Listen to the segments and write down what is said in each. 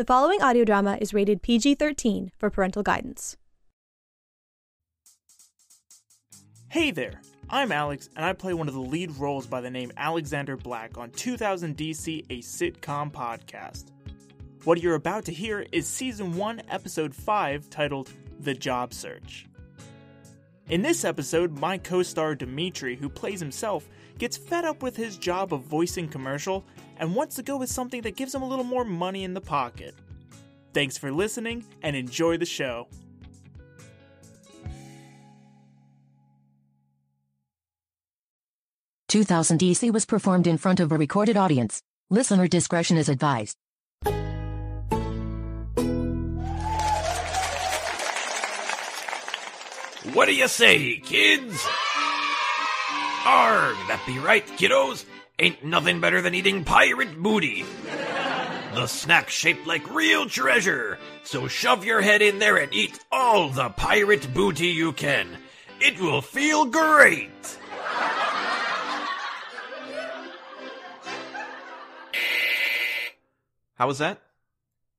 The following audio drama is rated PG 13 for parental guidance. Hey there, I'm Alex, and I play one of the lead roles by the name Alexander Black on 2000 DC, a sitcom podcast. What you're about to hear is Season 1, Episode 5, titled The Job Search. In this episode, my co star Dimitri, who plays himself, gets fed up with his job of voicing commercial and wants to go with something that gives him a little more money in the pocket. Thanks for listening and enjoy the show. Two Thousand DC was performed in front of a recorded audience. Listener discretion is advised. What do you say, kids? Arg, that be right, kiddos. Ain't nothing better than eating pirate booty. The snack shaped like real treasure. So shove your head in there and eat all the pirate booty you can. It will feel great. How was that?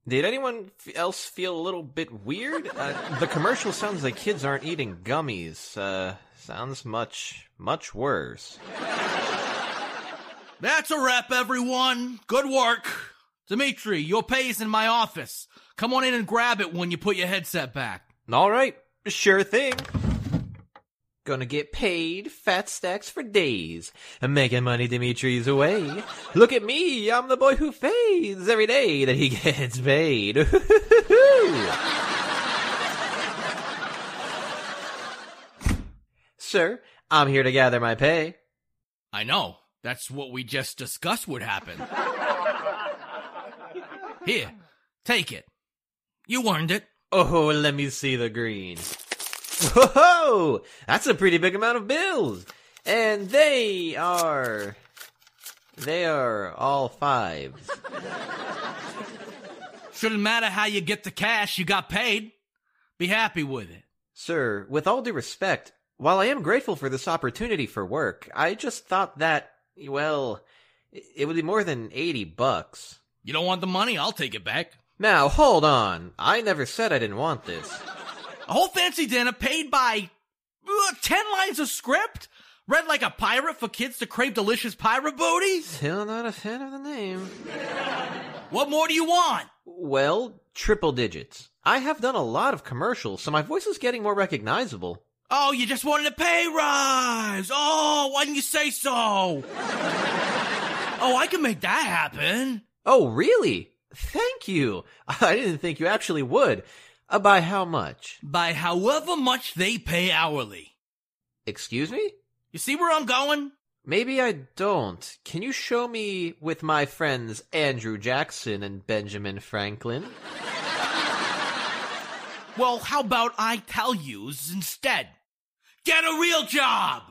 Did anyone else feel a little bit weird? Uh, the commercial sounds like kids aren't eating gummies. Uh, sounds much, much worse. That's a wrap, everyone. Good work. Dimitri, your pay is in my office. Come on in and grab it when you put your headset back. All right, sure thing. Gonna get paid fat stacks for days. Making money Dimitri's away. Look at me, I'm the boy who fades every day that he gets paid. Sir, I'm here to gather my pay. I know. That's what we just discussed would happen. Here, take it. You earned it. Oh, let me see the green. Whoa! That's a pretty big amount of bills. And they are. They are all fives. Shouldn't matter how you get the cash, you got paid. Be happy with it. Sir, with all due respect, while I am grateful for this opportunity for work, I just thought that, well, it would be more than 80 bucks. You don't want the money? I'll take it back. Now, hold on. I never said I didn't want this. A whole fancy dinner paid by uh, 10 lines of script? Read like a pirate for kids to crave delicious pirate booty? Still not a fan of the name. What more do you want? Well, triple digits. I have done a lot of commercials, so my voice is getting more recognizable. Oh, you just wanted a pay rise. Oh, why didn't you say so? oh, I can make that happen. Oh, really? Thank you. I didn't think you actually would. Uh, by how much? By however much they pay hourly. Excuse me? You see where I'm going? Maybe I don't. Can you show me with my friends Andrew Jackson and Benjamin Franklin? Well, how about I tell yous instead? Get a real job!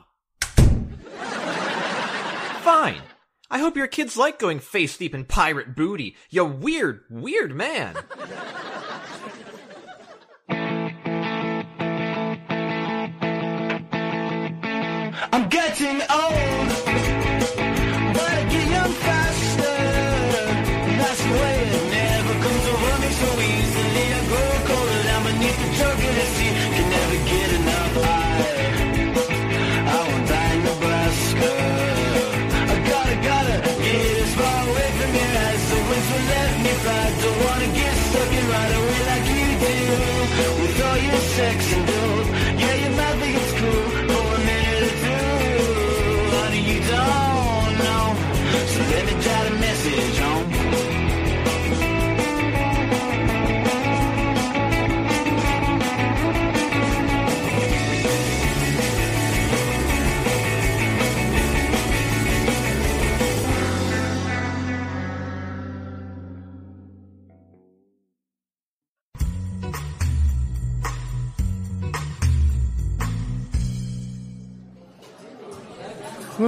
Fine. I hope your kids like going face deep in pirate booty. You weird, weird man. I'm getting old, all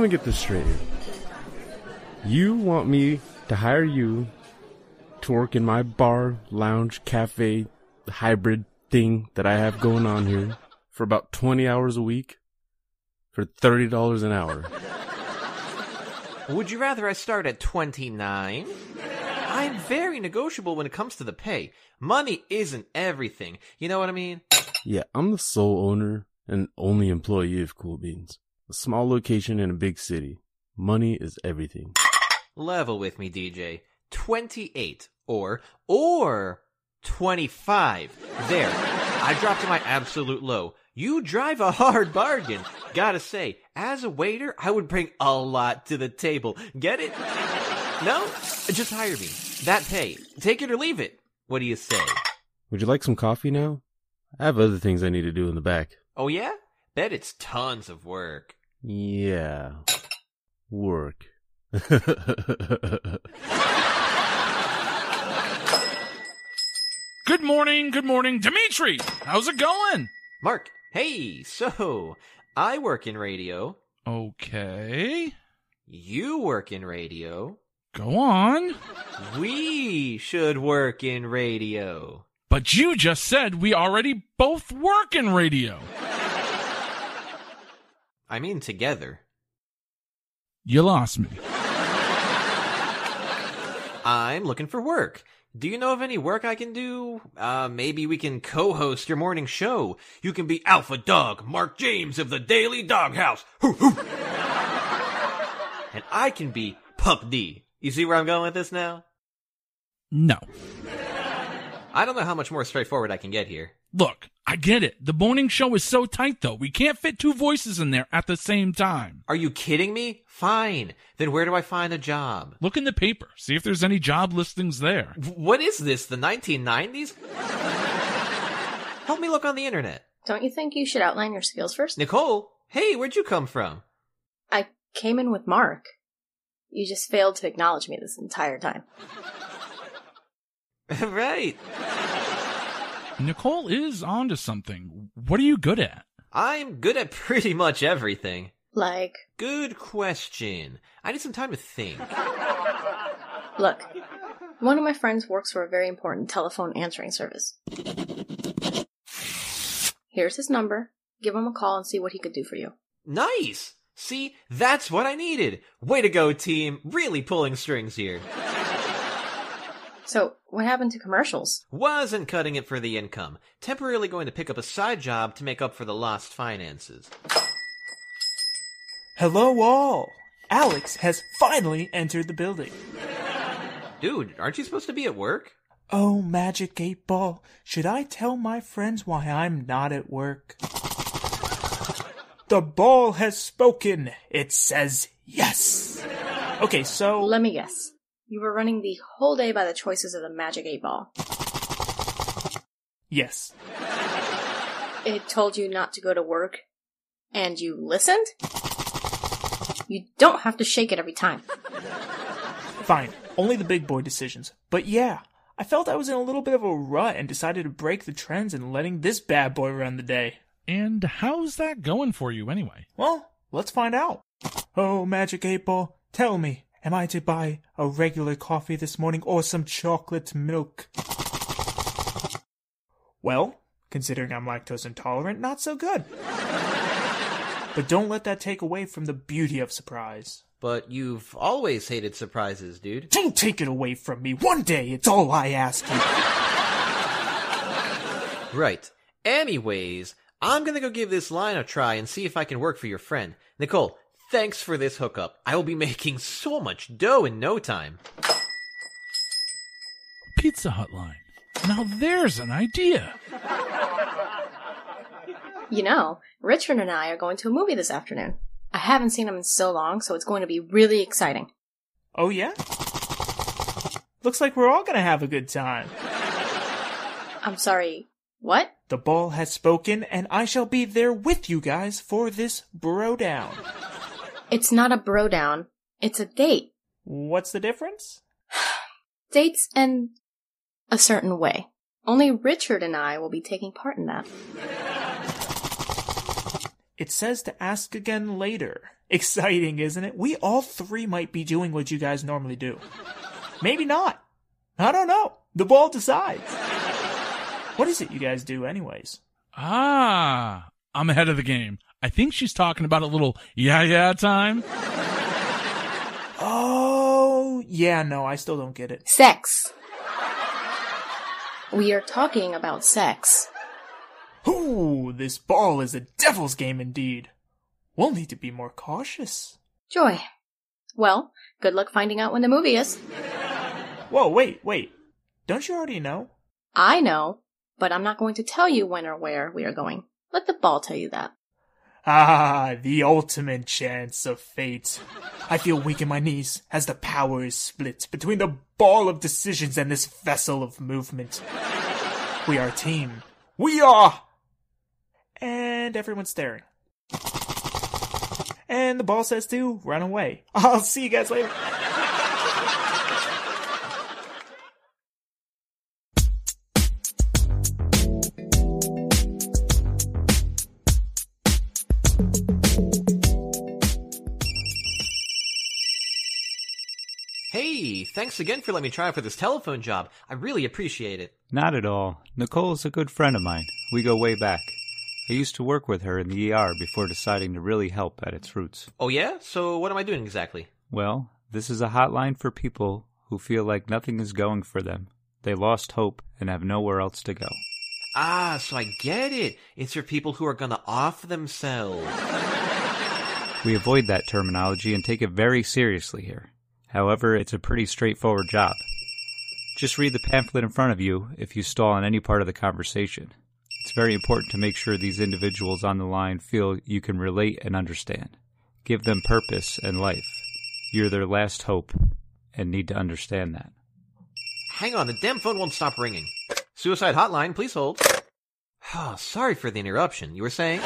me get this straight here. You want me to hire you to work in my bar, lounge, cafe, hybrid thing that I have going on here for about 20 hours a week for $30 an hour. Would you rather I start at 29? I I'm very negotiable when it comes to the pay. Money isn't everything. You know what I mean? Yeah, I'm the sole owner and only employee of Cool Beans. Small location in a big city. Money is everything. Level with me, DJ. 28 or or 25. There. I dropped to my absolute low. You drive a hard bargain. Gotta say, as a waiter, I would bring a lot to the table. Get it? No? Just hire me. That pay. Take it or leave it. What do you say? Would you like some coffee now? I have other things I need to do in the back. Oh yeah? Bet it's tons of work. Yeah. Work. Good morning, good morning, Dimitri. How's it going? Mark, hey, so I work in radio. Okay. You work in radio. Go on. We should work in radio. But you just said we already both work in radio. I mean, together. You lost me. I'm looking for work. Do you know of any work I can do? Uh, maybe we can co-host your morning show. You can be Alpha Dog, Mark James of the Daily Doghouse. Hoo, hoo. and I can be Pup D. You see where I'm going with this now? No. I don't know how much more straightforward I can get here. Look, I get it. The morning show is so tight though. We can't fit two voices in there at the same time. Are you kidding me? Fine. Then where do I find a job? Look in the paper. See if there's any job listings there. What is this, the 1990s? Help me look on the internet. Don't you think you should outline your skills first? Nicole, hey, where'd you come from? I came in with Mark. You just failed to acknowledge me this entire time. right. Nicole is onto something. What are you good at? I'm good at pretty much everything. Like, Good question. I need some time to think. look, one of my friends works for a very important telephone answering service. Here's his number. Give him a call and see what he could do for you. Nice! See, that's what I needed. Way to go, team. Really pulling strings here. So, what happened to commercials? Wasn't cutting it for the income. Temporarily going to pick up a side job to make up for the lost finances. Hello, all. Alex has finally entered the building. Dude, aren't you supposed to be at work? Oh, Magic 8 Ball, should I tell my friends why I'm not at work? The ball has spoken. It says yes. Okay, so. Let me guess. You were running the whole day by the choices of the Magic 8 Ball. Yes. It told you not to go to work, and you listened? You don't have to shake it every time. Fine. Only the big boy decisions. But yeah, I felt I was in a little bit of a rut and decided to break the trends and letting this bad boy run the day. And how's that going for you anyway? Well, let's find out. Oh, Magic 8 Ball, tell me, am I to buy a regular coffee this morning or some chocolate milk? Well, considering I'm lactose intolerant, not so good. but don't let that take away from the beauty of surprise. But you've always hated surprises, dude. Don't take it away from me. One day, it's all I ask you. Right. Anyways, I'm gonna go give this line a try and see if I can work for your friend. Nicole, thanks for this hookup. I will be making so much dough in no time. Pizza Hut line. Now there's an idea. You know, Richard and I are going to a movie this afternoon. I haven't seen him in so long, so it's going to be really exciting. Oh, yeah? Looks like we're all gonna have a good time. I'm sorry, what? The ball has spoken, and I shall be there with you guys for this bro down. It's not a bro down, it's a date. What's the difference? Dates end a certain way. Only Richard and I will be taking part in that. It says to ask again later. Exciting, isn't it? We all three might be doing what you guys normally do. Maybe not. I don't know. The ball decides. What is it you guys do, anyways? Ah, I'm ahead of the game. I think she's talking about a little yeah yeah time. Oh, yeah, no, I still don't get it. Sex. We are talking about sex. Ooh, this ball is a devil's game indeed. We'll need to be more cautious. Joy. Well, good luck finding out when the movie is. Whoa, wait, wait. Don't you already know? I know, but I'm not going to tell you when or where we are going. Let the ball tell you that. Ah, the ultimate chance of fate. I feel weak in my knees as the power is split between the ball of decisions and this vessel of movement. We are a team. We are! And everyone's staring. And the ball says to run away. I'll see you guys later. Thanks again for letting me try for this telephone job. I really appreciate it. Not at all. Nicole's a good friend of mine. We go way back. I used to work with her in the ER before deciding to really help at its roots. Oh yeah? So what am I doing exactly? Well, this is a hotline for people who feel like nothing is going for them. They lost hope and have nowhere else to go. Ah, so I get it. It's for people who are gonna off themselves. We avoid that terminology and take it very seriously here. However, it's a pretty straightforward job. Just read the pamphlet in front of you if you stall on any part of the conversation. It's very important to make sure these individuals on the line feel you can relate and understand. Give them purpose and life. You're their last hope and need to understand that. Hang on, the damn phone won't stop ringing. Suicide hotline, please hold. Oh, sorry for the interruption. You were saying?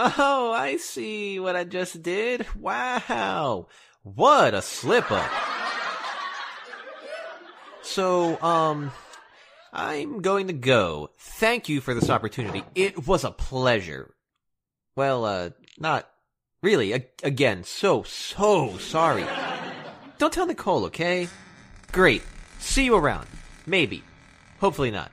Oh, I see what I just did. Wow. What a slip up. So, um, I'm going to go. Thank you for this opportunity. It was a pleasure. Well, uh, not really. A- again, so, so sorry. Don't tell Nicole, okay? Great. See you around. Maybe. Hopefully not.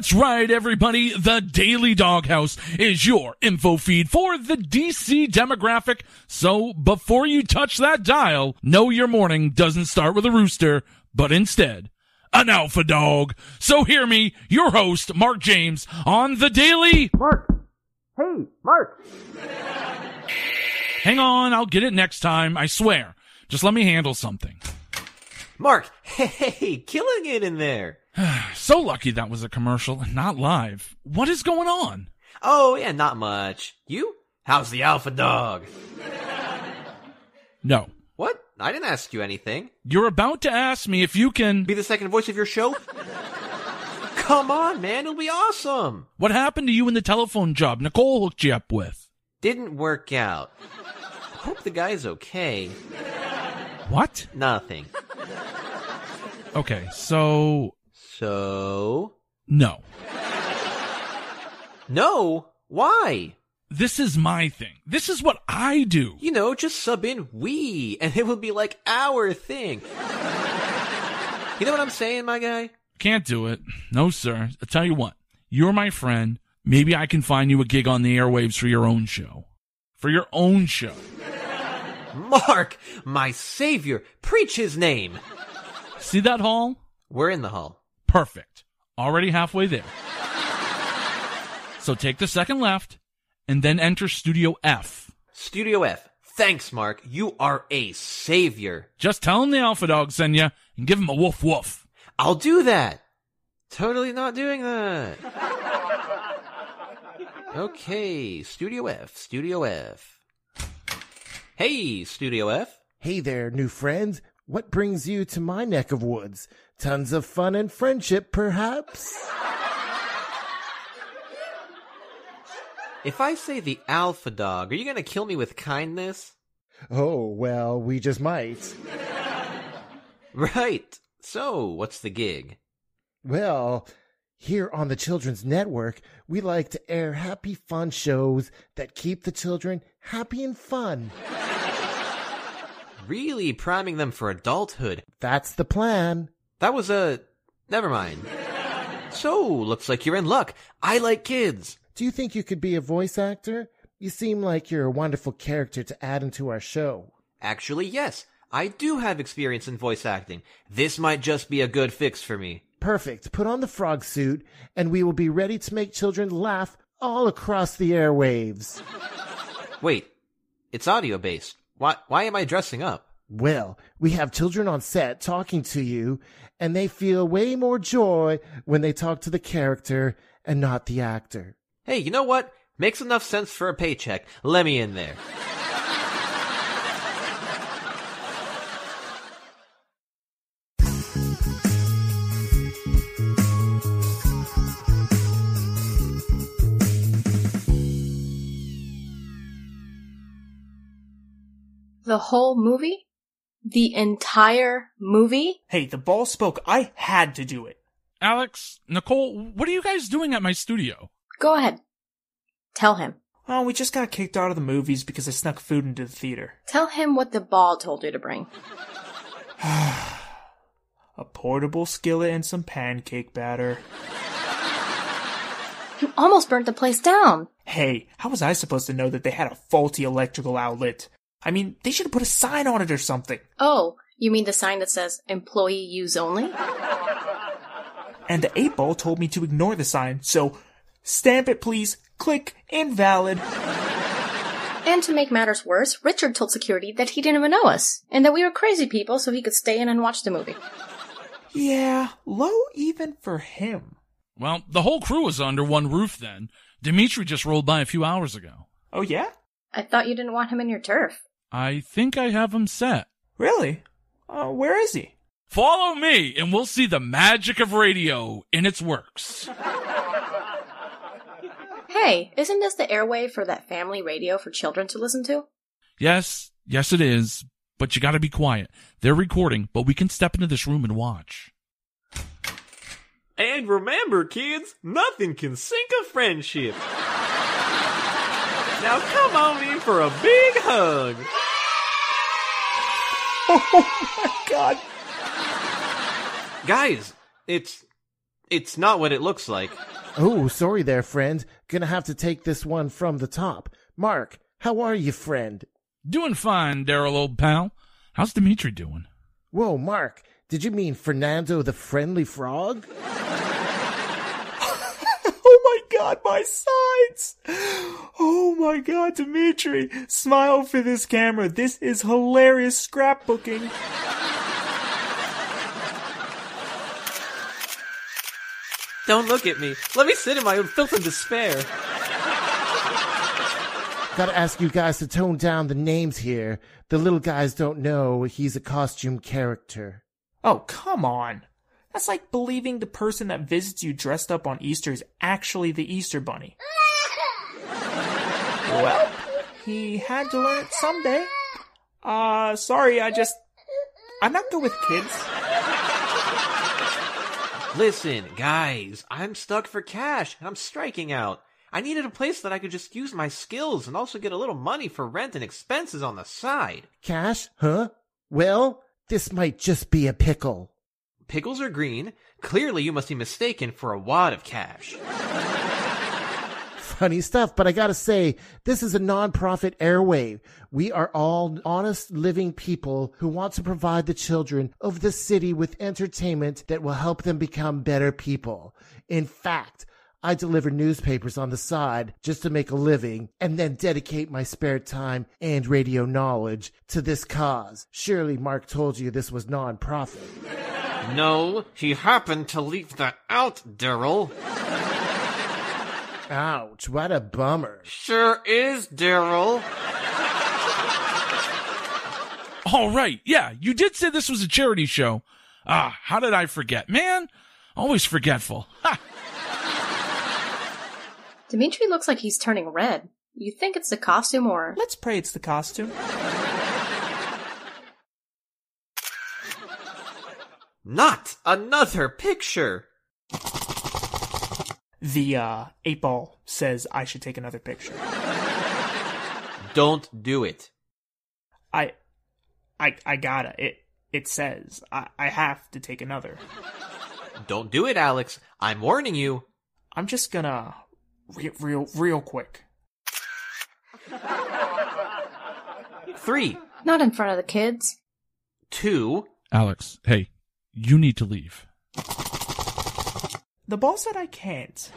That's right, everybody. The Daily Doghouse is your info feed for the DC demographic. So before you touch that dial, know your morning doesn't start with a rooster, but instead an alpha dog. So hear me, your host, Mark James, on the Daily. Mark! Hey, Mark! Hang on, I'll get it next time, I swear. Just let me handle something. Mark! Hey, killing it in there! So lucky that was a commercial and not live. What is going on? Oh, yeah, not much. You? How's the alpha dog? No. What? I didn't ask you anything. You're about to ask me if you can. Be the second voice of your show? Come on, man, it'll be awesome. What happened to you in the telephone job Nicole hooked you up with? Didn't work out. Hope the guy's okay. What? Nothing. Okay, so. So? No. No? Why? This is my thing. This is what I do. You know, just sub in we, and it will be like our thing. You know what I'm saying, my guy? Can't do it. No, sir. I tell you what. You're my friend. Maybe I can find you a gig on the airwaves for your own show. For your own show. Mark, my savior, preach his name. See that hall? We're in the hall. Perfect. Already halfway there. So take the second left and then enter Studio F. Studio F. Thanks, Mark. You are a savior. Just tell him the Alpha Dog sent you and give him a woof woof. I'll do that. Totally not doing that. Okay, Studio F, Studio F. Hey, Studio F. Hey there, new friend. What brings you to my neck of woods? Tons of fun and friendship, perhaps? If I say the Alpha Dog, are you gonna kill me with kindness? Oh, well, we just might. Right. So, what's the gig? Well, Here on the Children's Network, we like to air happy, fun shows that keep the children happy and fun. Really priming them for adulthood. That's the plan. That was a. Never mind. So, looks like you're in luck. I like kids. Do you think you could be a voice actor? You seem like you're a wonderful character to add into our show. Actually, yes. I do have experience in voice acting. This might just be a good fix for me. Perfect. Put on the frog suit, and we will be ready to make children laugh all across the airwaves. Wait, it's audio based. Why, why am I dressing up? Well, we have children on set talking to you, and they feel way more joy when they talk to the character and not the actor. Hey, you know what? Makes enough sense for a paycheck. Let me in there. The whole movie? The entire movie? Hey, the ball spoke. I had to do it. Alex, Nicole, what are you guys doing at my studio? Go ahead. Tell him. Well, we just got kicked out of the movies because I snuck food into the theater. Tell him what the ball told you to bring. A portable skillet and some pancake batter. You almost burnt the place down. Hey, how was I supposed to know that they had a faulty electrical outlet? I mean, they should have put a sign on it or something. Oh, you mean the sign that says employee use only? And the 8 ball told me to ignore the sign, so stamp it please, click, invalid. And to make matters worse, Richard told security that he didn't even know us, and that we were crazy people so he could stay in and watch the movie. Yeah, low even for him. Well, the whole crew was under one roof then. Dimitri just rolled by a few hours ago. Oh yeah? I thought you didn't want him in your turf. I think I have him set. Really? Uh, where is he? Follow me, and we'll see the magic of radio in its works. Hey, isn't this the airway for that family radio for children to listen to? Yes, yes, it is. But you gotta be quiet. They're recording, but we can step into this room and watch. And remember, kids, nothing can sink a friendship. Now come on in for a big hug. Oh my god. Guys, it's it's not what it looks like. Oh, sorry there, friend. Gonna have to take this one from the top. Mark, how are you, friend? Doing fine, Daryl, old pal. How's Dimitri doing? Whoa, Mark, did you mean Fernando the Friendly Frog? Oh my god, my sides! Oh my god, Dimitri! Smile for this camera. This is hilarious scrapbooking. Don't look at me. Let me sit in my own filth and despair. Gotta ask you guys to tone down the names here. The little guys don't know he's a costume character. Oh, come on. That's like believing the person that visits you dressed up on Easter is actually the Easter Bunny. well, he had to learn it someday. Uh, sorry, I just. I'm not good with kids. Listen, guys, I'm stuck for cash and I'm striking out. I needed a place that I could just use my skills and also get a little money for rent and expenses on the side. Cash? Huh? Well, this might just be a pickle. Pickles are green. Clearly, you must be mistaken for a wad of cash. Funny stuff, but I gotta say, this is a non-profit airwave. We are all honest living people who want to provide the children of the city with entertainment that will help them become better people. In fact, I deliver newspapers on the side just to make a living and then dedicate my spare time and radio knowledge to this cause. Surely Mark told you this was non-profit. No, he happened to leave that out, Daryl. Ouch, what a bummer. Sure is, Daryl. All right, yeah, you did say this was a charity show. Ah, how did I forget? Man, always forgetful. Ha! Dimitri looks like he's turning red. You think it's the costume or. Let's pray it's the costume. Not another picture. the uh, eight ball says I should take another picture. Don't do it. I, I, I gotta. It it says I, I have to take another. Don't do it, Alex. I'm warning you. I'm just gonna re- real real quick. Three, Not in front of the kids. two. Alex, hey, you need to leave. The ball said I can't.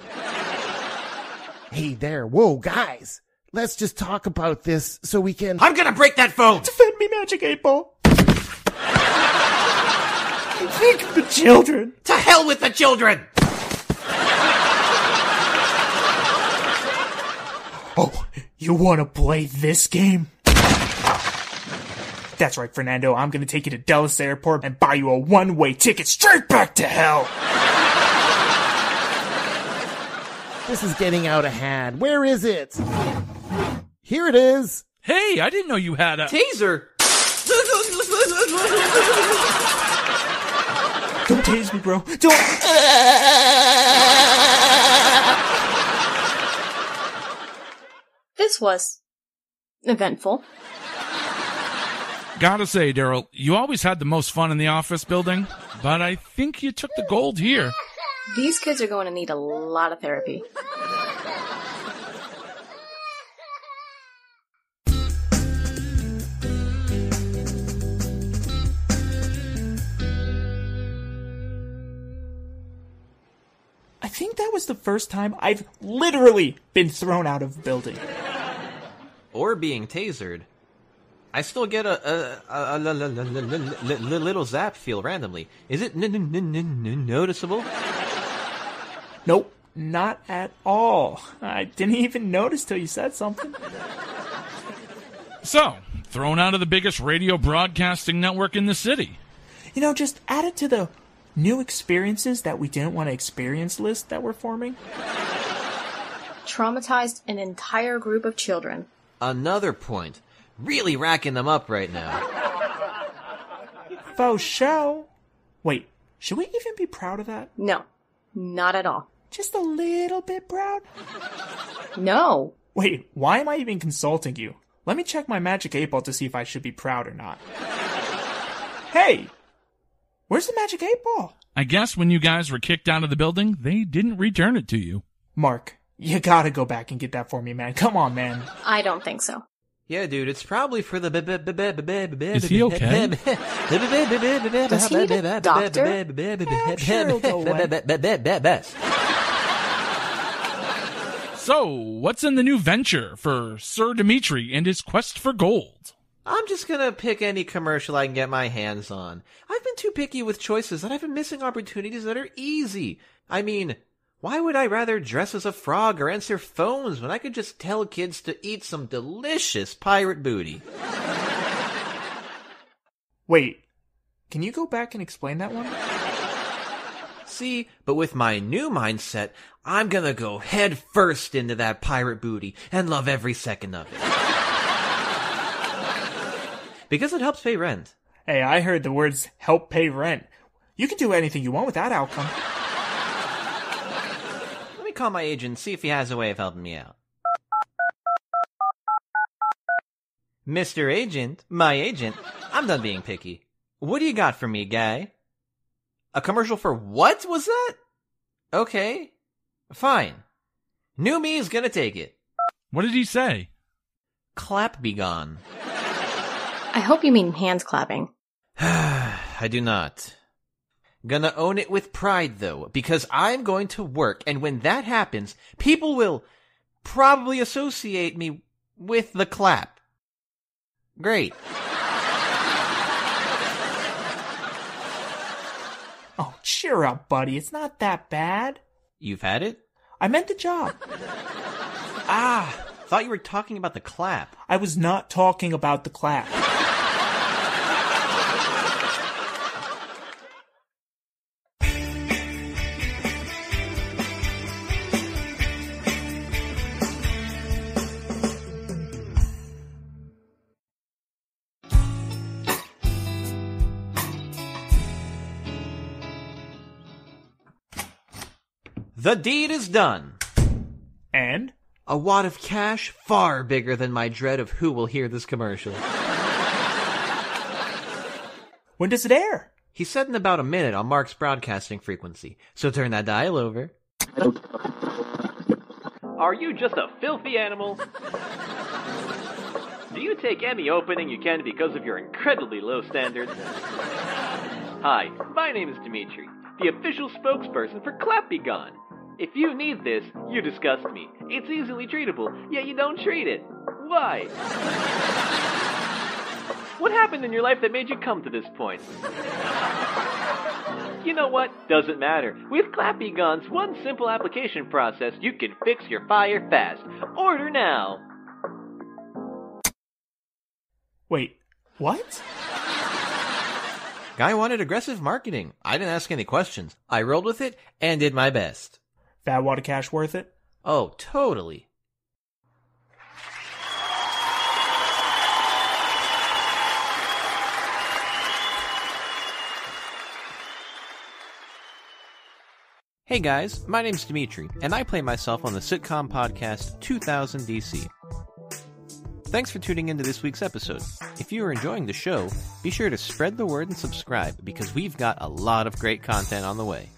Hey there, whoa, guys. Let's just talk about this so we can. I'm gonna break that phone. Defend me, Magic Eight Ball. Think of the children. To hell with the children. Oh, you want to play this game? That's right, Fernando. I'm gonna take you to Dulles Airport and buy you a one-way ticket straight back to hell. This is getting out of hand. Where is it? Here it is. Hey, I didn't know you had a. Taser. Don't tase me, bro. Don't. This was eventful. Gotta say, Daryl, you always had the most fun in the office building, but I think you took the gold here. These kids are going to need a lot of therapy. I think that was the first time I've literally been thrown out of a building. Or being tasered. I still get a a little zap feel randomly. Is it noticeable? Nope, not at all. I didn't even notice till you said something. So, thrown out of the biggest radio broadcasting network in the city. You know, just add it to the new experiences that we didn't want to experience list that we're forming. Traumatized an entire group of children. Another point. Really racking them up right now. Faux show. Wait, should we even be proud of that? No, not at all. Just a little bit proud? No. Wait, why am I even consulting you? Let me check my magic eight ball to see if I should be proud or not. hey! Where's the magic eight ball? I guess when you guys were kicked out of the building, they didn't return it to you. Mark, you gotta go back and get that for me, man. Come on, man. I don't think so. Yeah, dude, it's probably for the. Is he okay? Does he need a doctor? I'm sure he'll go away. So, what's in the new venture for Sir Dimitri and his quest for gold? I'm just gonna pick any commercial I can get my hands on. I've been too picky with choices that I've been missing opportunities that are easy. I mean, why would I rather dress as a frog or answer phones when I could just tell kids to eat some delicious pirate booty? Wait, can you go back and explain that one? See, but with my new mindset, I'm gonna go head first into that pirate booty and love every second of it. because it helps pay rent. Hey, I heard the words help pay rent. You can do anything you want with that outcome. Let me call my agent and see if he has a way of helping me out. Mr. Agent, my agent, I'm done being picky. What do you got for me, guy? A commercial for what was that? Okay. Fine. New me is gonna take it. What did he say? Clap be gone. I hope you mean hands clapping. I do not. Gonna own it with pride though, because I'm going to work, and when that happens, people will probably associate me with the clap. Great. Oh, cheer up, buddy. It's not that bad. You've had it? I meant the job. Ah, thought you were talking about the clap. I was not talking about the clap. The deed is done. And? A wad of cash far bigger than my dread of who will hear this commercial. When does it air? He said in about a minute on Mark's broadcasting frequency, so turn that dial over. Are you just a filthy animal? Do you take any opening you can because of your incredibly low standards? Hi, my name is Dimitri, the official spokesperson for Clappy Gone. If you need this, you disgust me. It's easily treatable, yet you don't treat it. Why? What happened in your life that made you come to this point? You know what? Doesn't matter. With Clappy Gone's one simple application process, you can fix your fire fast. Order now. Wait, what? Guy wanted aggressive marketing. I didn't ask any questions. I rolled with it and did my best. Fat wad of cash worth it? Oh, totally. Hey guys, my name's Dimitri, and I play myself on the sitcom podcast 2000 DC. Thanks for tuning into this week's episode. If you are enjoying the show, be sure to spread the word and subscribe because we've got a lot of great content on the way.